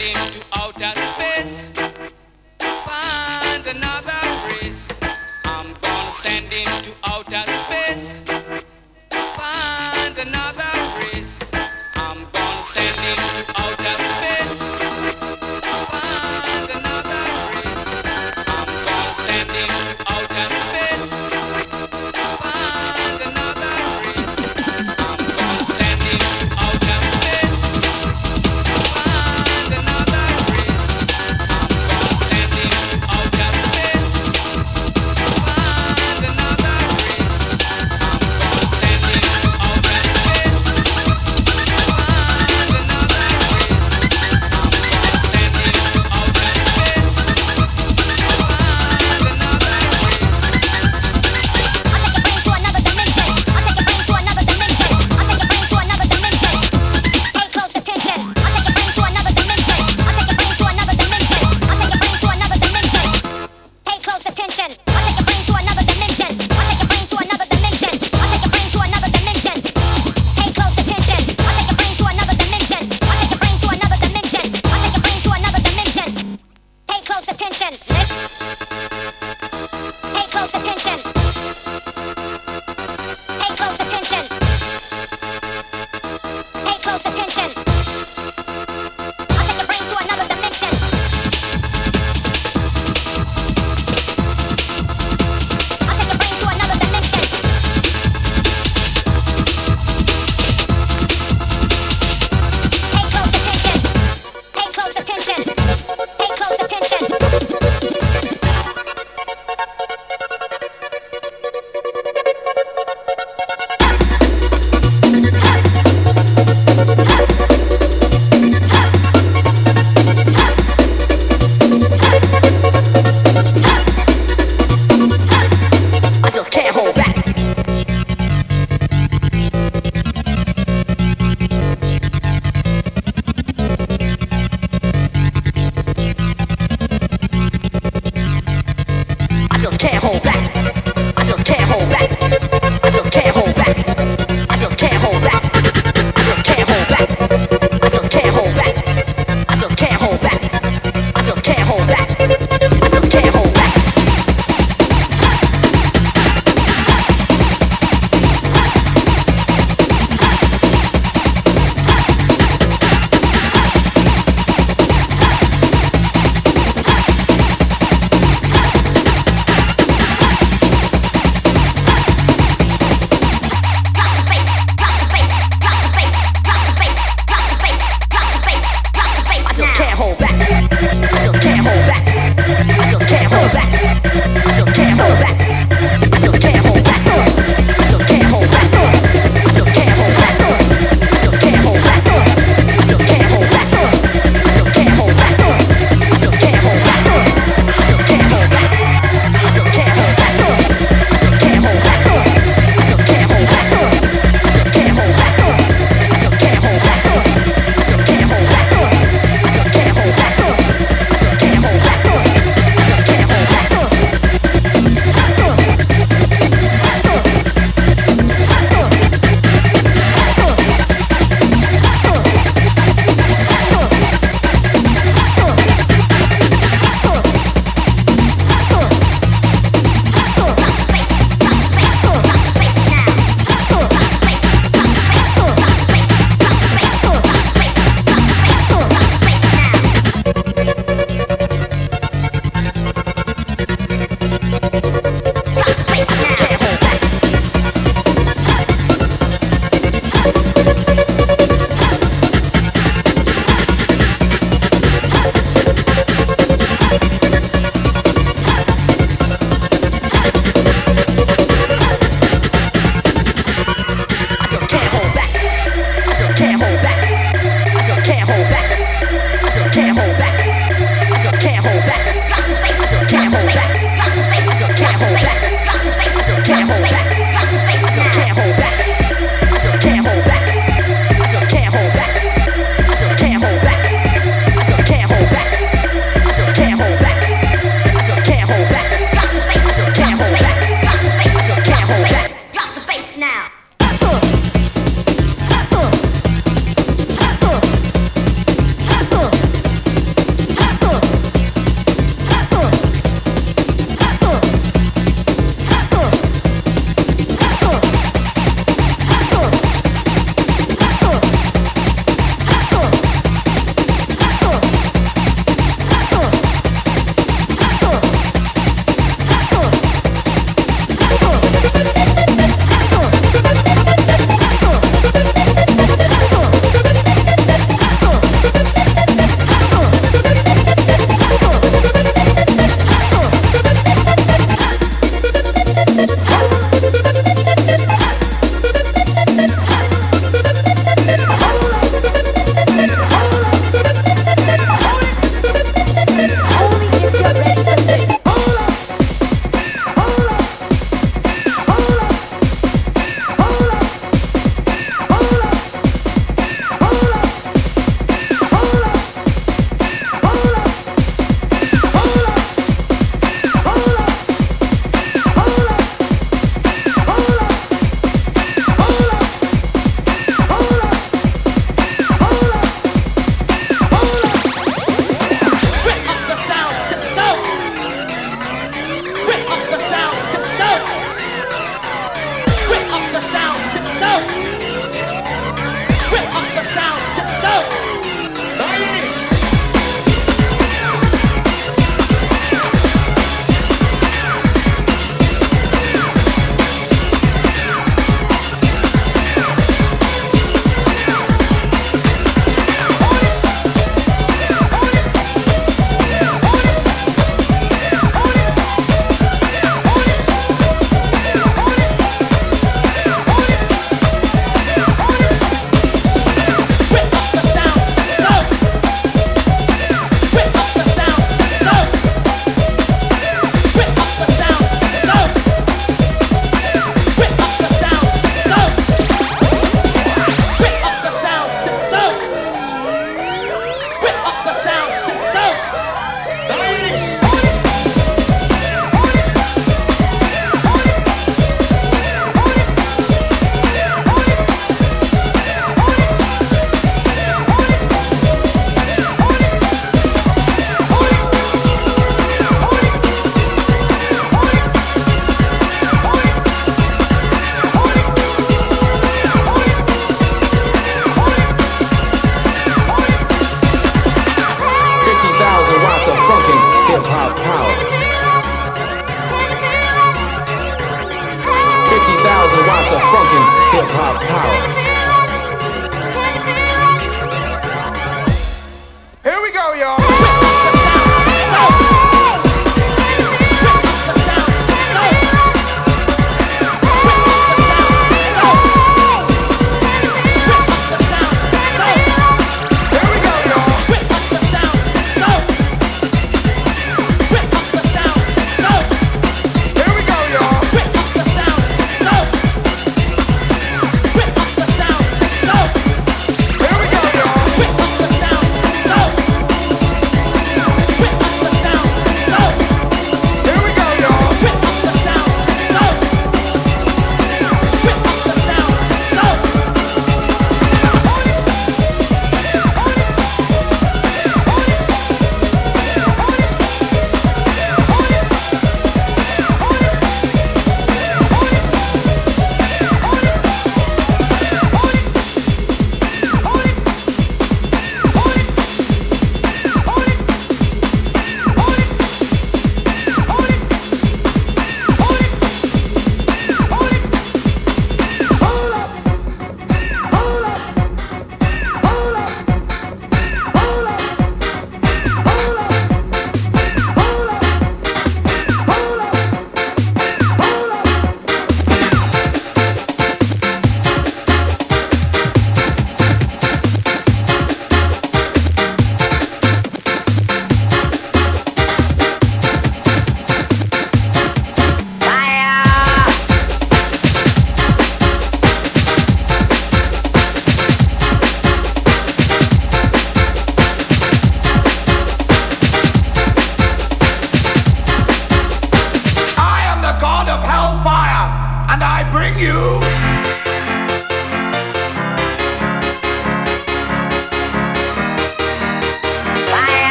ascending to outer space.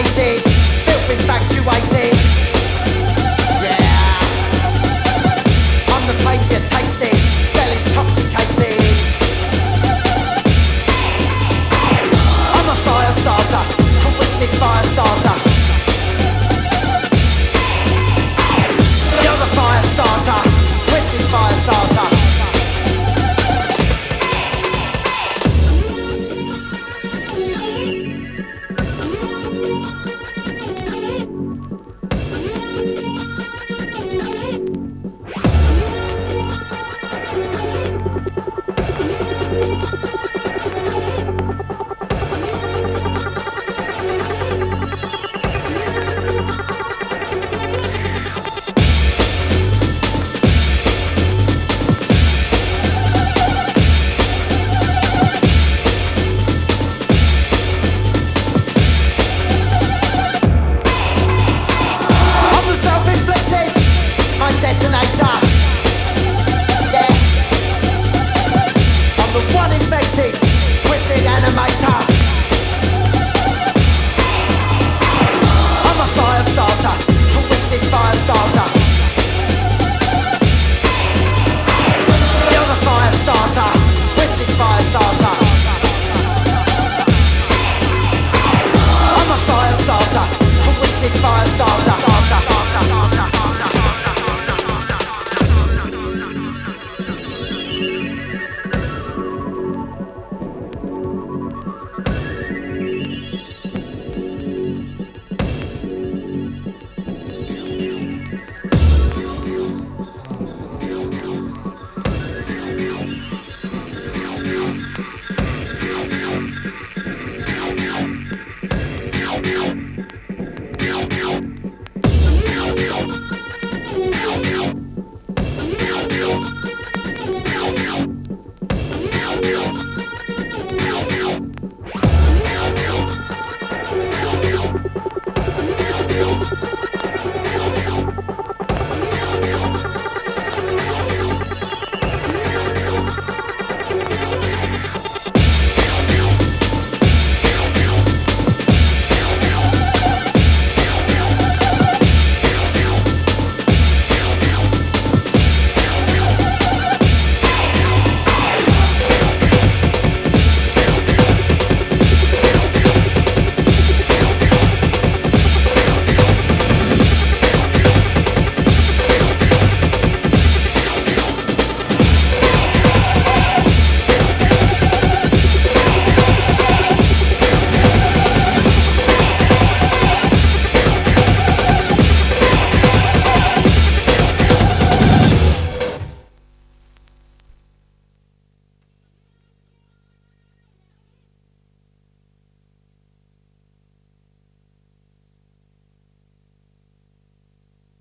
infatuated, filled with.